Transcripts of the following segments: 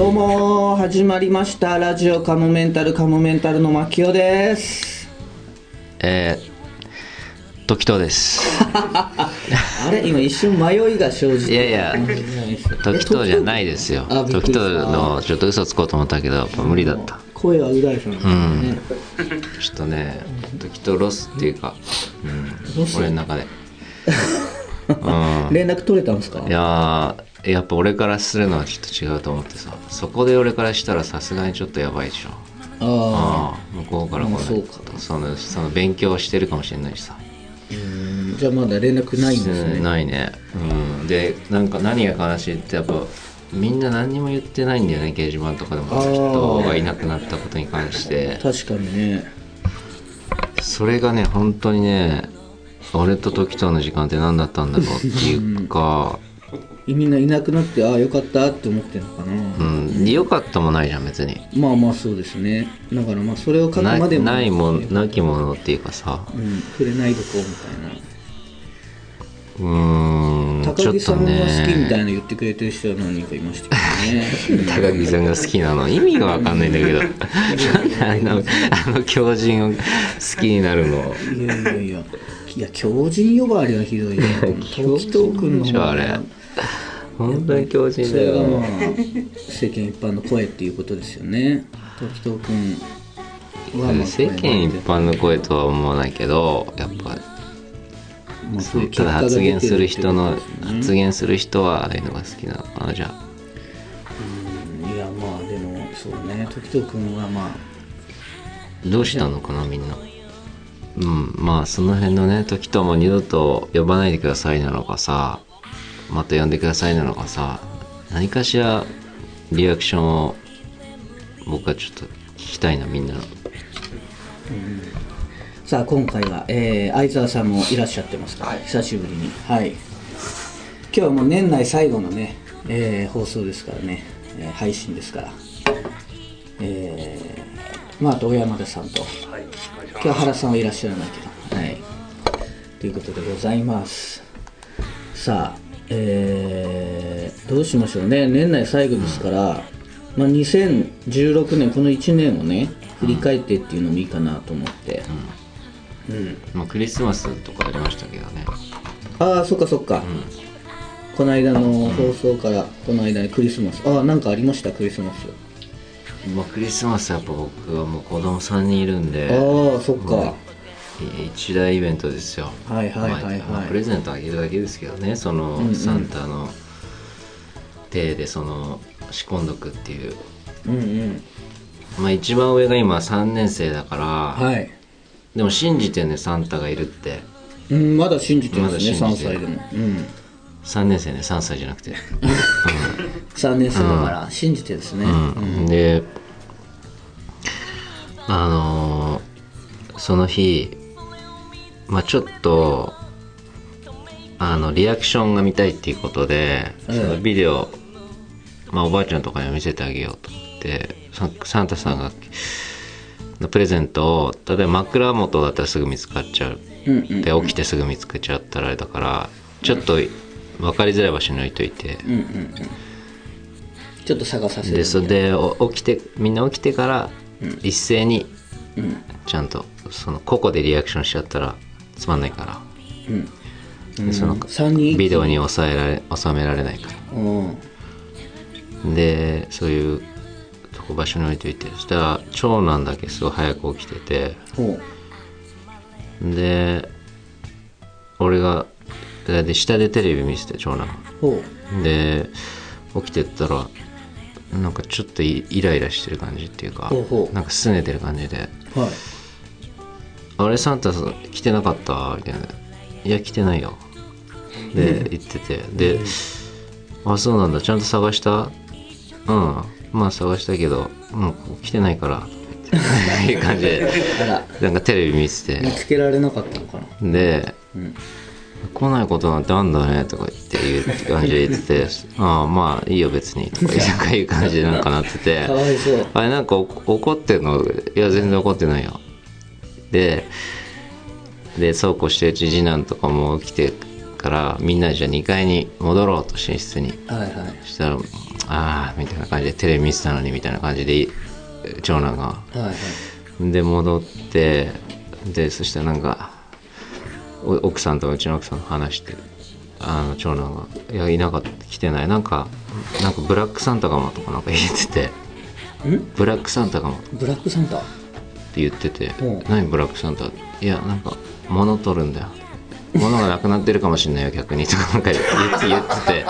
どうも始まりました。ラジオカモメンタルカモメンタルの牧雄です。えー、時藤です。あれ今一瞬迷いが生じていやいや時藤じゃないですよ。時藤のちょっと嘘つこうと思ったけどやっぱ無理だった。声はう大さんですね、ちょっとね時藤ロスっていうか、うん、俺の中で。うん。連絡取れたんですか？いやーやっぱ俺からするのはちょっと違うと思ってさ。そこで俺からしたらさすがにちょっとやばいでしょ。あああ向こうから来ないまあそうか。そのその勉強してるかもしれないしさ。あうん。じゃあまだ連絡ないんですね。ないね。うん。でなんか何が悲しいってやっぱみんな何にも言ってないんだよね掲示板とかでも人がいなくなったことに関して。確かにね。それがね本当にね俺と時との時間って何だったんだろうっていうか みんないなくなってああよかったって思ってるのかな、うん。良かったもないじゃん別に。まあまあそうですね。だからまあそれを書くなまでも。ないもんなきものっていうかさ。うん、触れないでこうみたいな。うーん高木さんが好きみたいねな言ってくれてる人は何人かいましたけどね。高木さんが好きなの。意味が分かんないんだけど。あのあの狂人を好きになるの？いやいやいや。いや狂人呼ばわりはひどいね。時藤君のあれ本当に狂人だそれがまよあ世間一般の声っていうことですよね。時藤君はまあ世間一般の声とは思わないけどやっぱまあそうただ発言する人の発言する人はああいうのが好きなのかなじゃあ。うん。いやまあでもそうね。時藤君はまあどうしたのかなみんな。うん。まあその辺のね時とも二度と呼ばないでくださいなのかさまた呼んでくださいなのかさ何かしらリアクションを僕はちょっと聞きたいなみんなの。さあ今回は、えー、相沢さんもいらっしゃってますから、久しぶりに。はい。今日はもう年内最後のね、えー放送ですからね、えー配信ですから。えー、まああと小山田さんと、今日は原さんはいらっしゃらないけどはい。ということでございます。さあえー、どうしましょうね。年内最後ですから、まあ、2016年この1年をね振り返ってっていうのもいいかなと思って、うん、まあクリスマスとかありましたけどね。ああそっかそっか、この間の放送からこの間にクリスマス。ああなんかありました？クリスマス。まあクリスマスやっぱ僕はもう子供3人いるんで。ああそっか、一大イベントですよ。はいはいはいはい。まあまあプレゼントあげるだけですけどね。その、サンタの手でその仕込んどくっていう。うんうん。まあ一番上が今3年生だから、はい、でも信じてねサンタがいるって。うん、まだ信じてますね3まだ信じてる。歳でも、うん、3年生ね3歳じゃなくて、3年生だから信じてですね、うん、であのーその日まあちょっとあのリアクションが見たいっていうことで、ええ。そのビデオ、まあ、おばあちゃんとかに見せてあげようと思ってササンタさんがのプレゼントを例えば枕元だったらすぐ見つかっちゃう。うんうんで起きてすぐ見つけちゃったらあれだからちょっと分かりづらい場所に置いといて。うんうんうん。ちょっと探させるでそれでお起きてみんな起きてから一斉にうん。ちゃんとその個々でリアクションしちゃったらつまんないから。うん。でその3人ビデオに収められ収められないから。うん。でそういうとこ場所に置いといて。そしたら長男だけすごい早く起きてて。で俺がで下でテレビ見せて長男。ほで起きてったらなんかちょっとイイライラしてる感じっていうかなんか拗ねてる感じで。うはい「あれサンタさん来てなかった?」みたいな「いや来てないよ」で言ってて。で「あそうなんだ。ちゃんと探した?」うん。まあ探したけどもう来てないから。っていう感じで。なんかテレビ見て見つけられなかったのかな。てでうん。来ないことなんてあんだねとか言って言う感じで言ってて「ああまあいいよ別に」とかなんかいう感じでなんかなってて。かわいそう。あれなんかお怒ってんの？いや全然怒ってないよででそうこうしてるうち次男とかも起きてからみんなじゃあ2階に戻ろうと寝室に。はいはい。そしたら「ああみたいな感じでテレビ見てたのにみたいな感じで長男が。はいはい。で戻ってでそしたらなんかお奥さんとうちの奥さんと話してあの長男が「いやいなかった来てない。なんかなんかブラックサンタかも」とかなんか言ってて。ん「ブラックサンタかも」っブラックサンタ？て言っててう。ん「何ブラックサンタ?」いやなんか物取るんだよ。物がなくなってるかもしんないよ逆に。とかなんか言って言って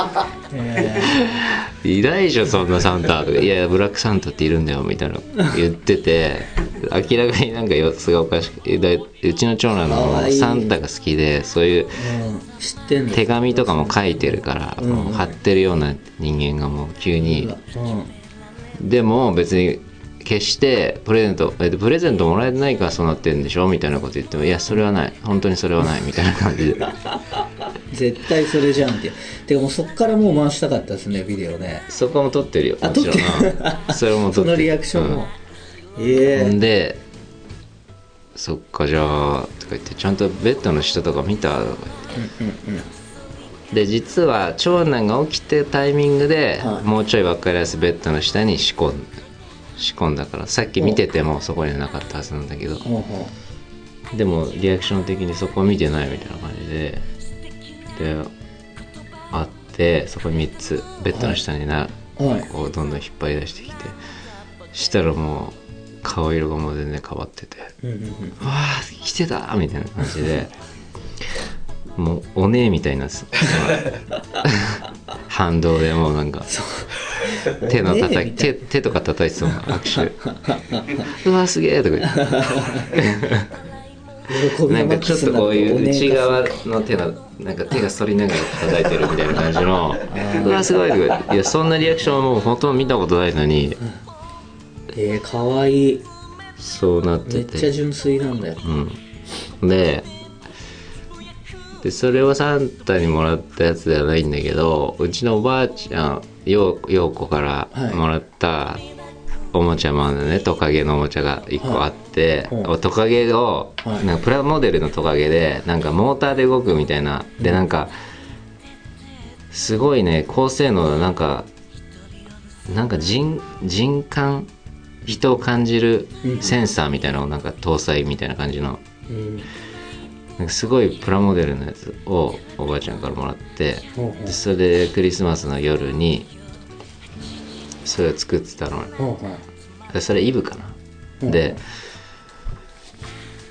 えて「いないでしょそんなサンタ」とか「いやブラックサンタっているんだよ」みたいな言ってて。明らかになんか様子がおかしくてだうちの長男のサンタが好きでそういう手紙とかも書いてるから、う貼ってるような人間がもう急に。でも別に決してプレゼント、えっと、プレゼントもらえてないからそうなってるんでしょ？みたいなこと言ってもいやそれはない。本当にそれはない。みたいな感じで。絶対それじゃんって。てかもうそっからもう回したかったですねビデオね。そこも撮ってるよあもちろん。撮ってるうん。それも撮ってる。そのリアクションも、うん。ええんでそっかじゃあとか言ってちゃんとベッドの下とか見た？とか言って。うんうんで実は長男が起きてタイミングで、はい。もうちょい分かりやすいベッドの下に仕込ん仕込んだからさっき見ててもそこにはなかったはずなんだけど。でもリアクション的にそこ見てないみたいな感じで。であってそこに3つベッドの下にな、こうどんどん引っ張り出してきて。したらもう顔色がもう全然変わってて。うんうんうん。わあ来てたみたいな感じで。もうお姉みたいなす 反動でもうなんか 手の叩き手手とか叩いてたもん 握手。うわすげえとか言って。なんかちょっとこういう内側の手のなんか手が反りながら叩いてるみたいな感じの。うわすごいとか言って。いやそんなリアクションはもうほとんど見たことないのに。えー、かわいい。そうなっめて。てっちゃ純粋なんだよ。うん、ででそれをサンタにもらったやつではないんだけどうちのおばあちゃんようよう子からはい。もらったおもちゃもあるのね。トカゲのおもちゃが1個あって、はい。トカゲを、はい。なんかプラモデルのトカゲでなんかモーターで動くみたいな。でなんかすごいね高性能ななんかなんか人人感人を感じるセンサーみたいなのをなんか搭載みたいな感じの。うんすごいプラモデルのやつをおばあちゃんからもらってでそれでクリスマスの夜にそれを作ってたのでそれイブかな。う。んで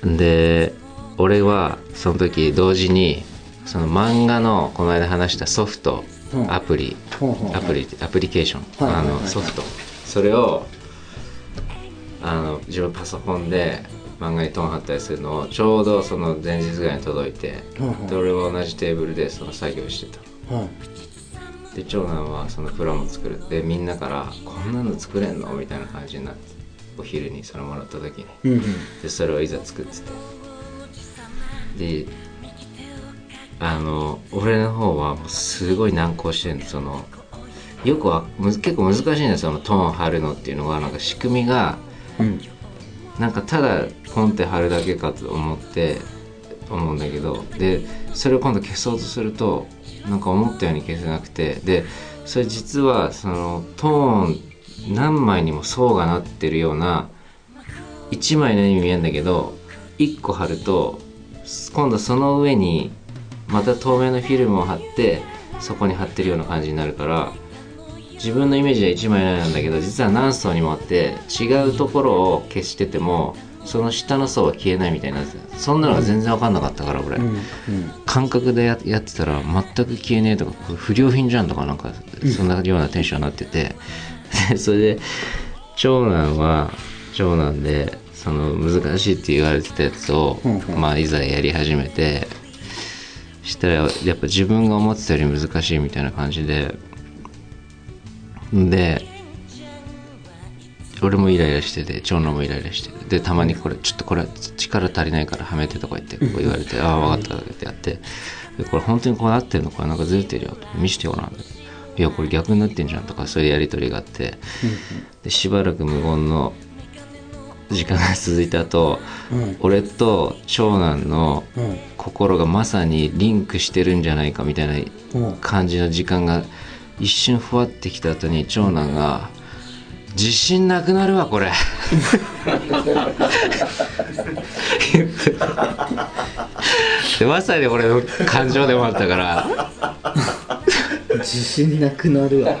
で俺はその時同時にその漫画のこの間話したソフトうん。アプリアプリアプリケーション、あのソフト。それをあの自分パソコンで漫画にトン貼ったりするのをちょうどその前日ぐらいに届いて、で俺は同じテーブルでその作業してた。はいで長男はそのプラモ作る。でみんなから「こんなの作れんの?」みたいな感じになってお昼にそれもらった時に。うんうん。でそれをいざ作ってて。であの俺の方はもうすごい難航してるの。そのよくはむ結構難しいんですよ。そのトーン貼るのっていうのがなんか仕組みがうんなんかただポンって貼るだけかと思って思うんだけどでそれを今度消そうとするとなんか思ったように消せなくてでそれ実はそのトーン何枚にも層がなってるような1枚のように見えるんだけど1個貼ると今度その上にまた透明のフィルムを貼ってそこに貼ってるような感じになるから自分のイメージでは1枚なんだけど実は何層にもあって違うところを消しててもその下の層は消えないみたいなそんなのが全然分かんなかったから俺、うんうん。感覚でややってたら全く消えねえとか不良品じゃんとかなんかそんなようなテンションになってて、でそれで長男は長男でその難しいって言われてたやつを、うんうん。まあいざやり始めてしたらやっぱ自分が思ってたより難しいみたいな感じでで俺もイライラしてて長男もイライラしててでたまにこれちょっとこれ力足りないからはめてとか言ってこう言われて「ああ分かった」ってやってでこれ本当にこうなってんのこれなんかずれてるよ見してよなんて。いやこれ逆になってんじゃんとかそういうやり取りがあって。でしばらく無言の時間が続いた後、うん。俺と長男のうん。心がまさにリンクしてるんじゃないかみたいなうん。感じの時間が一瞬ふわってきた後に長男が「自信なくなるわこれ」でまさに俺の感情でもあったから。自信なくなるわ。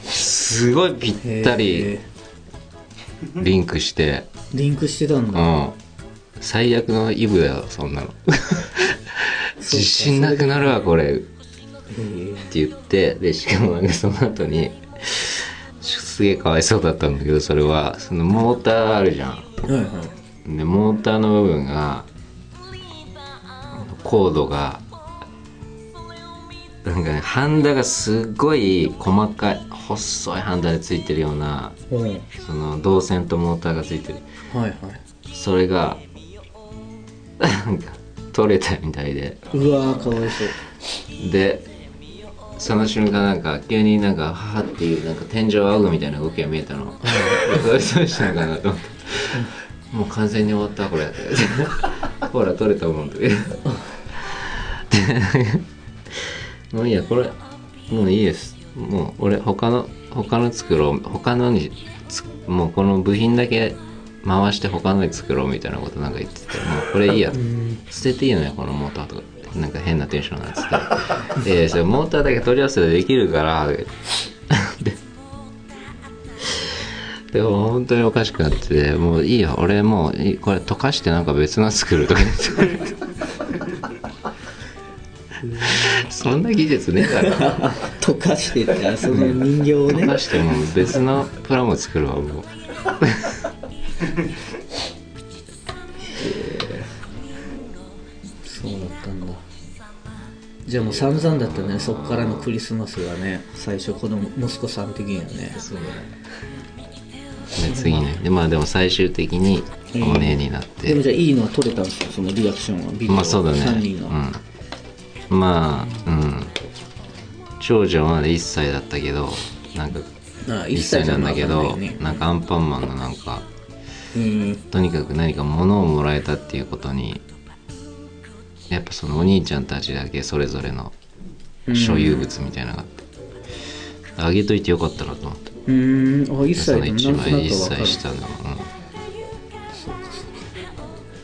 すごいぴったりへリンクして。ーリンクしてたんだ、うん。最悪のイブだよそんなの自信なくなるわこれ。って言ってでしかもなんかその後にすげえかわいそうだったんだけどそれは。そのモーターあるじゃん。はいはい。でモーターの部分がコードがなんかねハンダがすっごい細かい細いハンダでついてるようなうん。はいその導線とモーターがついてる。はい。それがなんか取れたみたいで。うわーかわいそう。でその瞬間なんか急になんかははっていうなんか天井を仰ぐみたいな動きが見えたの。どうしたのかなと思って。もう完全に終わったこれ。ほら取れたもんとかもういいやこれもういいです。もう俺他の他の作ろう。他のにつもうこの部品だけ回して他のに作ろうみたいなことなんか言っててもうこれいいや。捨てていいのよこのモーターとか。ってなんか変なテンションなんつ。って「でそれモーターだけ取り寄せてできるから」ででも本当におかしくなっててもういいよ。俺もうこれ溶かしてなんか別の作るとか言って。そんな技術ねえだろ。溶かしてってその人形をね。溶かしても別のプラモ作るわもうそうだったんだ。じゃあもう散々だったね。そっからのクリスマスがね最初子供息子さん的にはね。そうだね。で次ね。でまあでも最終的にお姉になって、でもじゃあいいのは取れたんですよそのリアクションは。ビデオ。まあそうだね。3人の、うん、まあうん。長女はまだ1歳だったけどなんかああ1歳なんだけどね。なんかアンパンマンのなんかうんとにかく何か物をもらえたっていうことにやっぱそのお兄ちゃんたちだけそれぞれの所有物みたいなのがあって、あげといてよかったなと思って。うーん。あ一その歳でも一枚なんとなく1わかる歳下の、うん。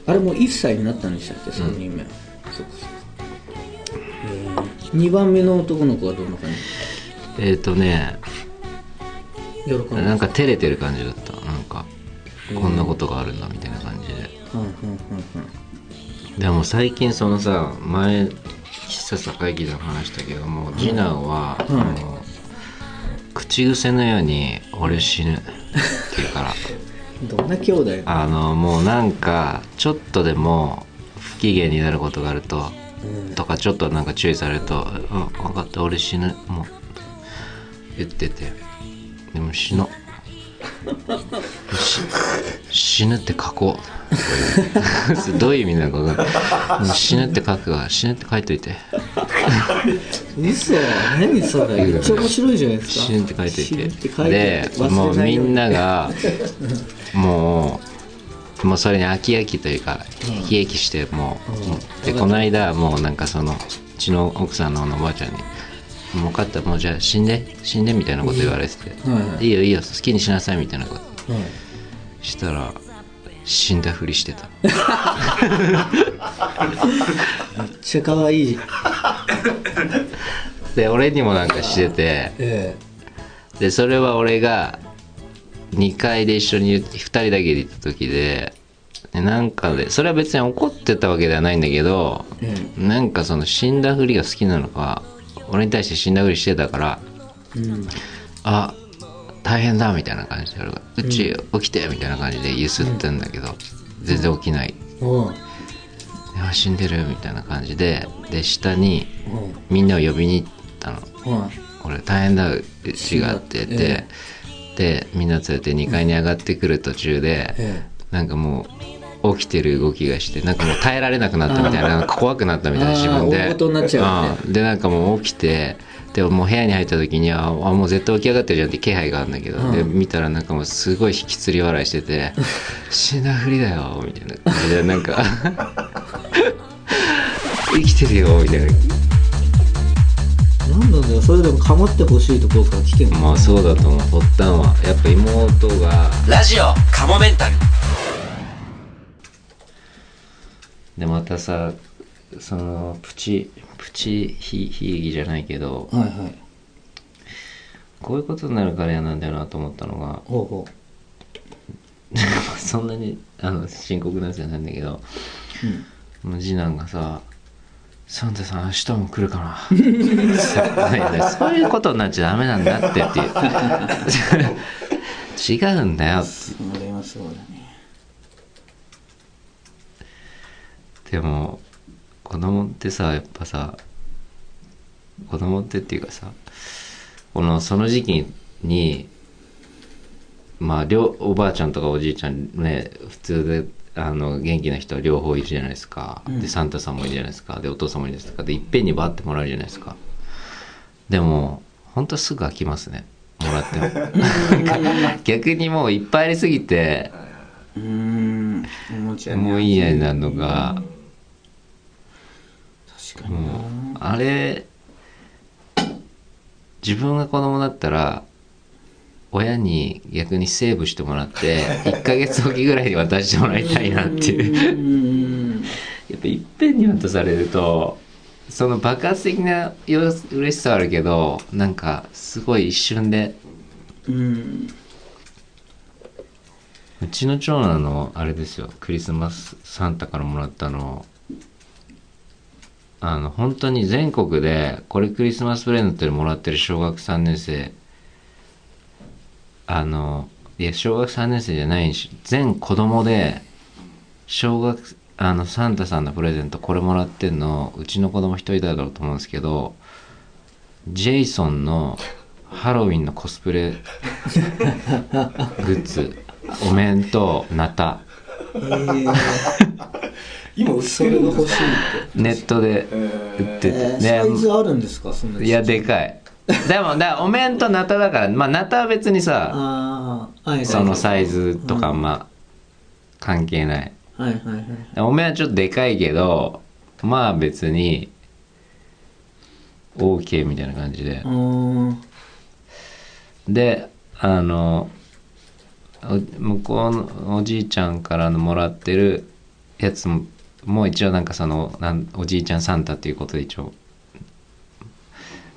あれもう1歳になったんでしたっけ？3人目。は、そうかそうか。えー、2番目の男の子はどんな感えっ、ー、とね。なんか照れてる感じだったこんなことがあるんだみたいな感じで。でも最近そのさ前喫茶会議でも話したけども次男は、うん。あの口癖のように「俺死ぬ」って言うから。は いどんな兄弟？あのもうなんかちょっとでも不機嫌になることがあるとうん。とかちょっとなんか注意されると「うん分かった俺死ぬ」もう言ってて。でも死の。うし死ぬって書こう。どういう意味なのか分かんない。死ぬって書くわ。死ぬって書いといて。嘘。何それ。めっちゃ面白いじゃないですか。死ぬって書いといて。でもうみんながもうもうそれに飽き飽きというかうん。悲劇してもう、うん。でこの間もうなんかそのうちの奥さんのおばあちゃんに「もう分かった。もうじゃあ死んで死んで」みたいなこと言われてて。はいはい。いいよいいよ好きにしなさいみたいなこと。はい。したら死んだふりしてた。めっちゃ可愛い。で俺にもなんかしてて。えでそれは俺が2階で一緒に2人だけで行った時ででなんかでそれは別に怒ってたわけではないんだけどええ。なんかその死んだふりが好きなのか俺に対して死んだふりしてたからえうん。あ大変だみたいな感じで俺が「うち起きて」みたいな感じでゆすってんだけど全然起きない。おう「あ死んでる」みたいな感じでで下にみんなを呼びに行ったの。はい俺大変だうちがって言って、でみんな連れて2階に上がってくる途中で、え。なんかもう起きてる動きがしてなんかもう耐えられなくなったみたいななんか怖くなったみたいな自分で。大事になっちゃうよね。うん。でなんかもう起きてでももう部屋に入った時にはあもう絶対起き上がってるじゃんって気配があるんだけど、うん。で見たらなんかもうすごい引きつり笑いしてて「死んだふりだよ」みたいな。感じでなんか「生きてるよ」みたいな。何なんだよそれでも構ってほしいところから来てるのまあそうだと思う。発端は。やっぱ妹が。ラジオカモメンタルでまたさそのプチプチひ悲劇じゃないけどはいはい。こういうことになるから嫌なんだよなと思ったのがほうほそんなにあの深刻なやつじゃないんだけどう、うん、次男がさ「サンタさん明日も来るかな」そういうことになっちゃダメなんだってっていう。違うんだよって。それはそうだねでも子供ってさやっぱさ子供ってっていうかさこのその時期にまあ両おばあちゃんとかおじいちゃんね普通であの元気な人は両方いるじゃないですか、うん。でサンタさんもいるじゃないですか。でお父さんもいるじゃないですか。でいっぺんにバッてもらえるじゃないですか。でもほんとすぐ飽きますね。もらっても。逆にもういっぱいありすぎてうーん。もういいやになるのが確かに。な、あれ自分が子供だったら親に逆にセーブしてもらって 1ヶ月おきぐらいに渡してもらいたいなっていう。やっぱいっぺんに渡されるとその爆発的なよ嬉しさはあるけどなんかすごい一瞬でうん。うちの長男のあれですよクリスマスサンタからもらったのあの本当に全国でこれクリスマスプレゼントでもらってる小学3年生。あのいや小学3年生じゃないし全子供で小学あのサンタさんのプレゼントこれもらってんのうちの子供一人だろうと思うんですけどジェイソンのハロウィンのコスプレグッズお面とナタ。えー、今売っそれが欲しいって。ネットで売ってて、えー、サイズあるんですか？そんないやでかい。でもだお面とナタだからまあナタは別にさそのサイズとかまあ関係ない。はいはいはい。お面はちょっとでかいけどまあ別に OK みたいな感じで。であのお向こうのおじいちゃんからのもらってるやつももう一応なんかそのなんおじいちゃんサンタっていうことで一応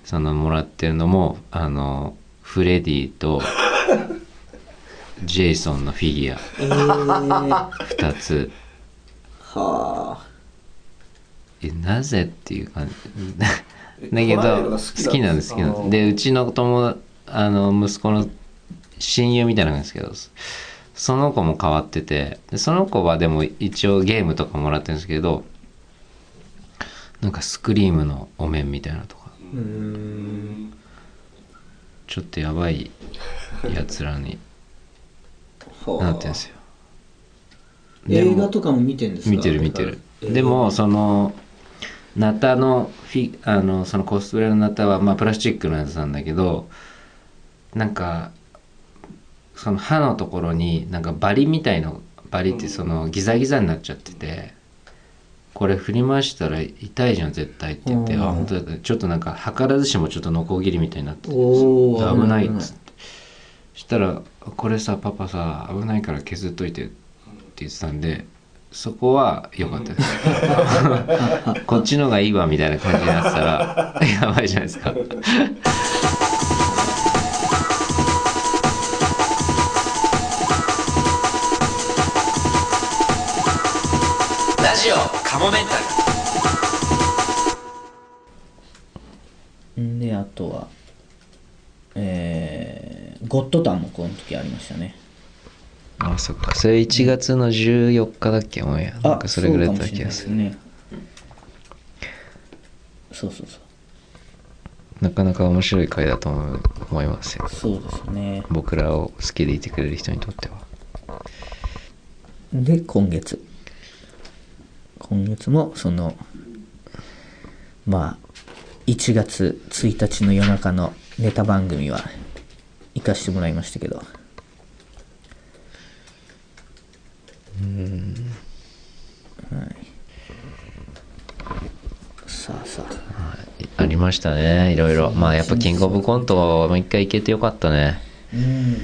そのもらってるのもあのフレディとジェイソンのフィギュア。えー、は2つあ。えなぜっていう感じ。だけどが好きなんです好きなんでうちの友達あの息子の親友みたいなのがですけどその子も変わっててでその子はでも一応ゲームとかもらってるんですけどなんかスクリームのお面みたいなのとか。ちょっとやばいやつらにはあ。なってんですよ。映画とかも見てんですか？見てる見てる。えーでもそのナタのフィあのそのコスプレのナタはまあプラスチックのやつなんだけどなんかその歯のところになんかバリみたいなバリってそのギザギザになっちゃっててこれ振り回したら痛いじゃん絶対って言ってうん。あ本当だ。ちょっとなんか計らずしもちょっとノコギリみたいになってて危ないっつって。そしたら「これさパパさ危ないから削っといて」って言ってたんでそこは良かったです。こっちのがいいわみたいな感じになってたらやばいじゃないですかモメンタル。んであとはえー、ゴッドタンもこの時ありましたね。あそっか。それ1月の14日だっけ？オンエアなんかそれぐらいだった気がする。ね。そうそうそなかなか面白い回だと思う思いますよ。うそうですね。僕らを好きでいてくれる人にとっては。で今月今月もそのまあ1月1日の夜中のネタ番組は行かしてもらいましたけど。はい。さあさあ。ありりましたね。いろいろ。まあやっぱキングオブコントもう一回行けてよかったね。うん。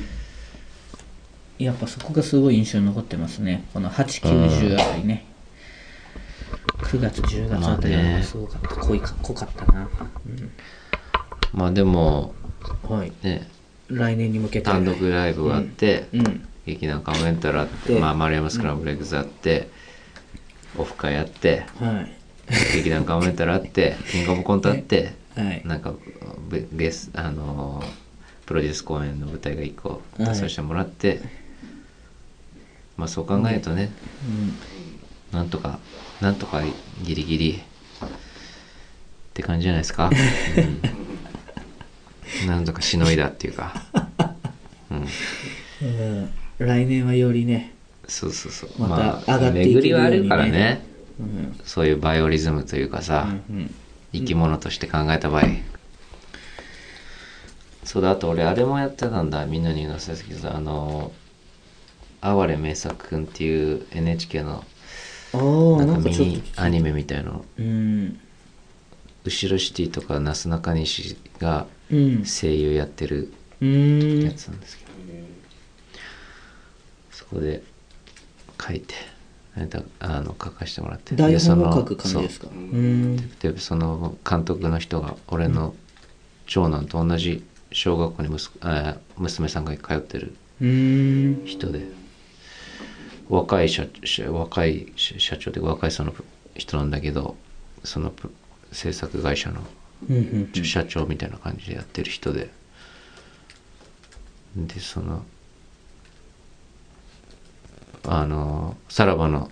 やっぱそこがすごい印象に残ってますね。この890あたりね、9月10月あたりまあねはすごかった、濃いか濃かったな、まあでもうん、はい。ね。来年に向けて。単独ライブがあって、うん。劇団カモメンタルあって、でまあ、丸山スクランブルエッグズあって、オフ会あってはい。劇団カモメンタルあってキングオブコントあって、はい。なんかベベースあのープロデュース公演の舞台が1個はい。出させてもらって、まあそう考えるとね、なんとかなんとかギリギリ。って感じじゃないですか、うん、なんとかしのいだっていうか、うん、うん。来年はよりね、そうそうそう。また上がっていけるようにね。巡りはあるからね。うん。そういうバイオリズムというかさ、うん生き物として考えた場合、そうだあと俺あれもやってたんだ。みんなに言うの忘れたけどさあの「哀れ名作くん」っていう NHK のなんんかちょっニアニメみたいの。とうん後ろシティとかなすなかにしがうん。声優やってるうん。やつなんですけど、そこで書いてあの書かせてもらって。台でその本を書く感じですか？う。ん。でその監督の人が俺の長男と同じ小学校に娘さんが通ってるうん。人で若い社社若い社社長というか若いその人なんだけどそのプ制作会社の社長みたいな感じでやってる人で。でそのあのさらばの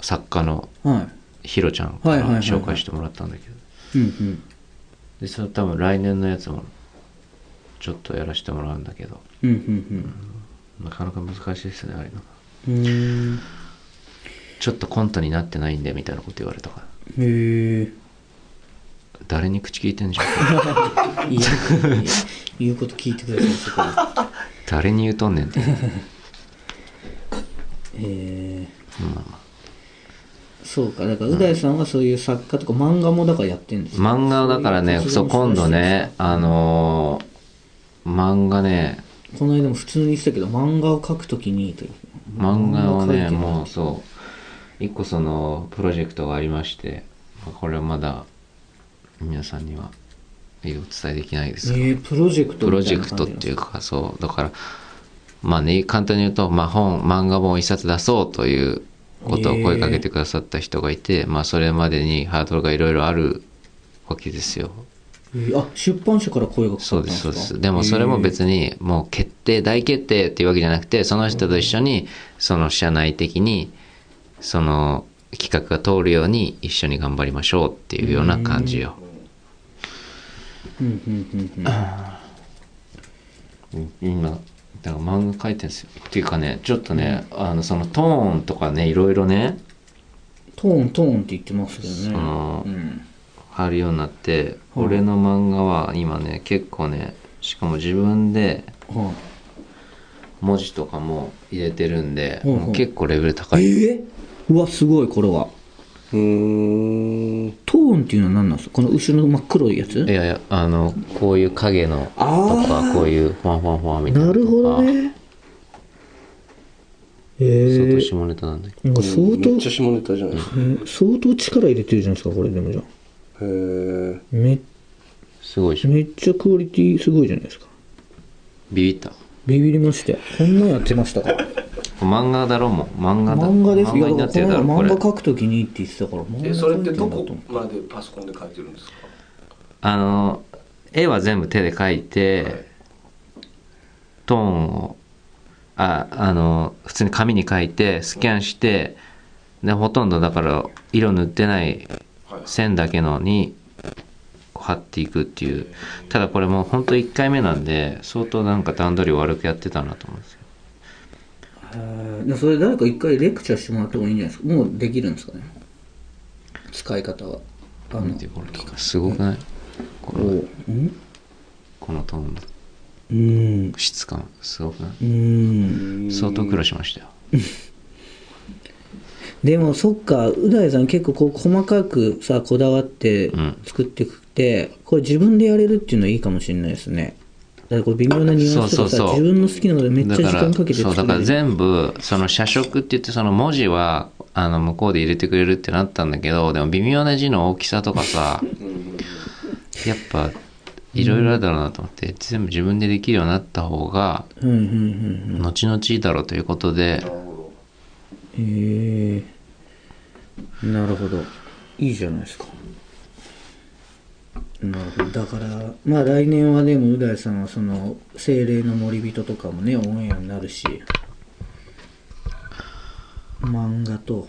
作家のはひろちゃんから紹介してもらったんだけど、でその多分来年のやつもちょっとやらせてもらうんだけど。なかなか難しいですねあれのうん。うんちょっとコントになってないんでみたいなこと言われたから。へえ。誰に口聞いてんじゃん。いや言うこと聞いてくださいそこは 誰に言うとんねんって。え。まあまー、そうかだからう大さんはそういう作家とか漫画もだからやってるんですあ漫画をだからねいそう今度ねあのー漫画ね。この間も普通に言ってたけど漫画を描くときにという漫画をねもうそう一個そのプロジェクトがありましてまあこれはまだ皆さんにはお伝えできないですがえー、プロジェクトプロジェクトっていううかそうだからまあね簡単に言うと、まあ、本漫画本を一冊出そうということを声かけてくださった人がいて、まあそれまでにハードルがいろいろあるわけですよ。えーあ出版社から声がかかったそうんでですそうです。でもそれも別にもう決定大決定っていうわけじゃなくてその人と一緒にその社内的にその企画が通るように一緒に頑張りましょうっていうような感じよ。うんうんうんうん。今だから漫画描いてるんですよ。っていうかねちょっとね、あのそのトーンとかねいろいろね。トーントーンって言ってますけどね。うん貼るようになって、はい俺の漫画は今ね結構ねしかも自分では文字とかも入れてるんで、ほうほうもう結構レベル高い、い、えー、うわすごいこれは。うー。んトーンっていうのは何なんですか？この後ろの真っ黒いやつ？いやいやあのこういう影のとあー。かこういうファンファンファンみたいななるほどね。え相当ー、下ネタなんだけど。なんか相当、めっちゃ下ネタじゃないですか。えー相当力入れてるじゃないですかこれでもじゃあへえめすごいでしょ。めっちゃクオリティすごいじゃないですか。ビビった。ビビりまして。こんなんやってましたか？漫画だろもう。漫画だ。漫画です漫画になってるだろこ漫画描くときにって言ってたから漫画えそれってどこまでパソコンで書いてるんですか？あの絵は全部手で描いて、トーンをああの普通に紙に書いてスキャンしてでほとんどだから色塗ってないはい線だけのに貼っていくっていう。ただこれもう本当1回目なんで相当なんか段取り悪くやってたなと思うんですけでそれ誰か一回レクチャーしてもらった方がいいんじゃないですか？もうできるんですかね？使い方は。あの見てこれすごくない？このうん？このトーンの。うん。質感。すごくなういん。相当苦労しましたよ でもそっかう大さん結構こう細かくさこだわってうん。作っていくっってこれ自分でやれるっていうのはいいかもしれないですね。だからこれ微妙なニュアンスとかさ自分の好きなのでめっちゃ時間かけてそうだからる全部その社食って言ってその文字はあの向こうで入れてくれるってなったんだけどでも微妙な字の大きさとかさやっぱいろいろあるだろうなと思って全部自分でできるようになった方がうんうんうん後々いいだろうということで。へえなるほど。いいじゃないですか。なるほど。だからまあ来年はでもう大さんはその精霊の森人とかもねオンエアになるし漫画と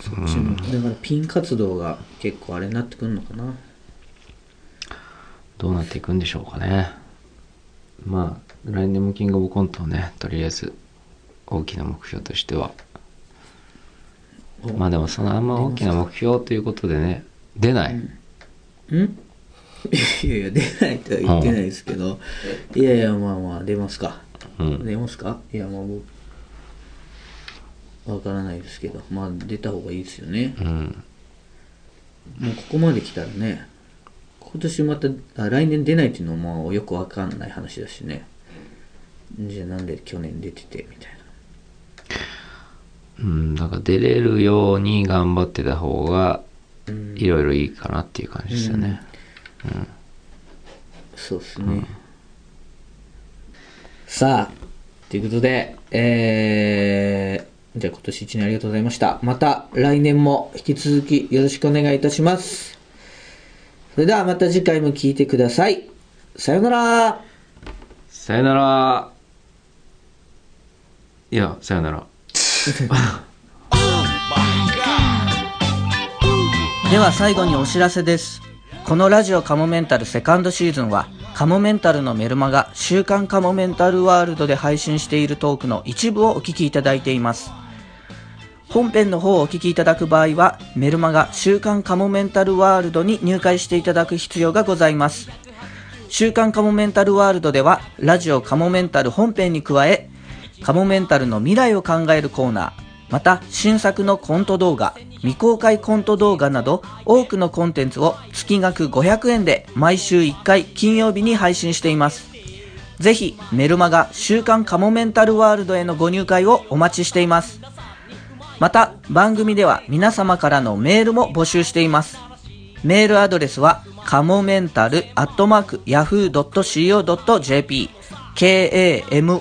そっちの、だからピン活動が結構あれになってくるのかな。どうなっていくんでしょうかね。まあ来年もキングオブコントをねとりあえず大きな目標としてはまあでもそのあんま大きな目標ということでね出ない、ん。いやいや出ないとは言ってないですけど、いやいやまあまあ出ますか。うん。出ますか？いやまあ僕わからないですけど。まあ出た方がいいですよね。うん。もうここまで来たらね今年またあ来年出ないっていうのもよくわかんない話だしね。じゃあなんで去年出ててみたいなうん、だから出れるように頑張ってた方がうん。いろいろいいかなっていう感じですよね。そうですね、さあということでえー、じゃあ今年1年ありがとうございました。また来年も引き続きよろしくお願いいたします。それではまた次回も聞いてください。さようなら。さよなら。いや、さよなら。では最後にお知らせです。このラジオカモメンタルセカンドシーズンは、カモメンタルのメルマガ週刊カモメンタルワールドで配信しているトークの一部をお聞きいただいています。本編の方をお聞きいただく場合は、メルマガ週刊カモメンタルワールドに入会していただく必要がございます。週刊カモメンタルワールドでは、ラジオカモメンタル本編に加え、カモメンタルの未来を考えるコーナー、また新作のコント動画、未公開コント動画など多くのコンテンツを月額500円で毎週1回金曜日に配信しています。ぜひメルマガ週刊カモメンタルワールドへのご入会をお待ちしています。また番組では皆様からのメールも募集しています。メールアドレスは、かもメンタルアットマーク yahoo.co.jp k-a-m-o-m-e-n-t-a-l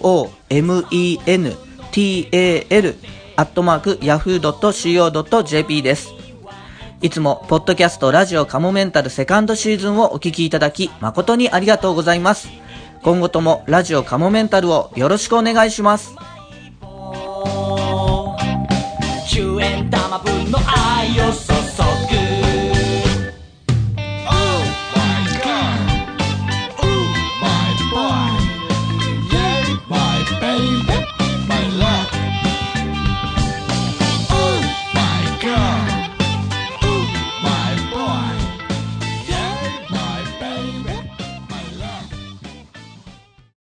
アットマーク yahoo.co.jp です。いつも、ポッドキャストラジオカモメンタルセカンドシーズンをお聞きいただき、誠にありがとうございます。今後ともラジオカモメンタルをよろしくお願いします。10円玉分の愛を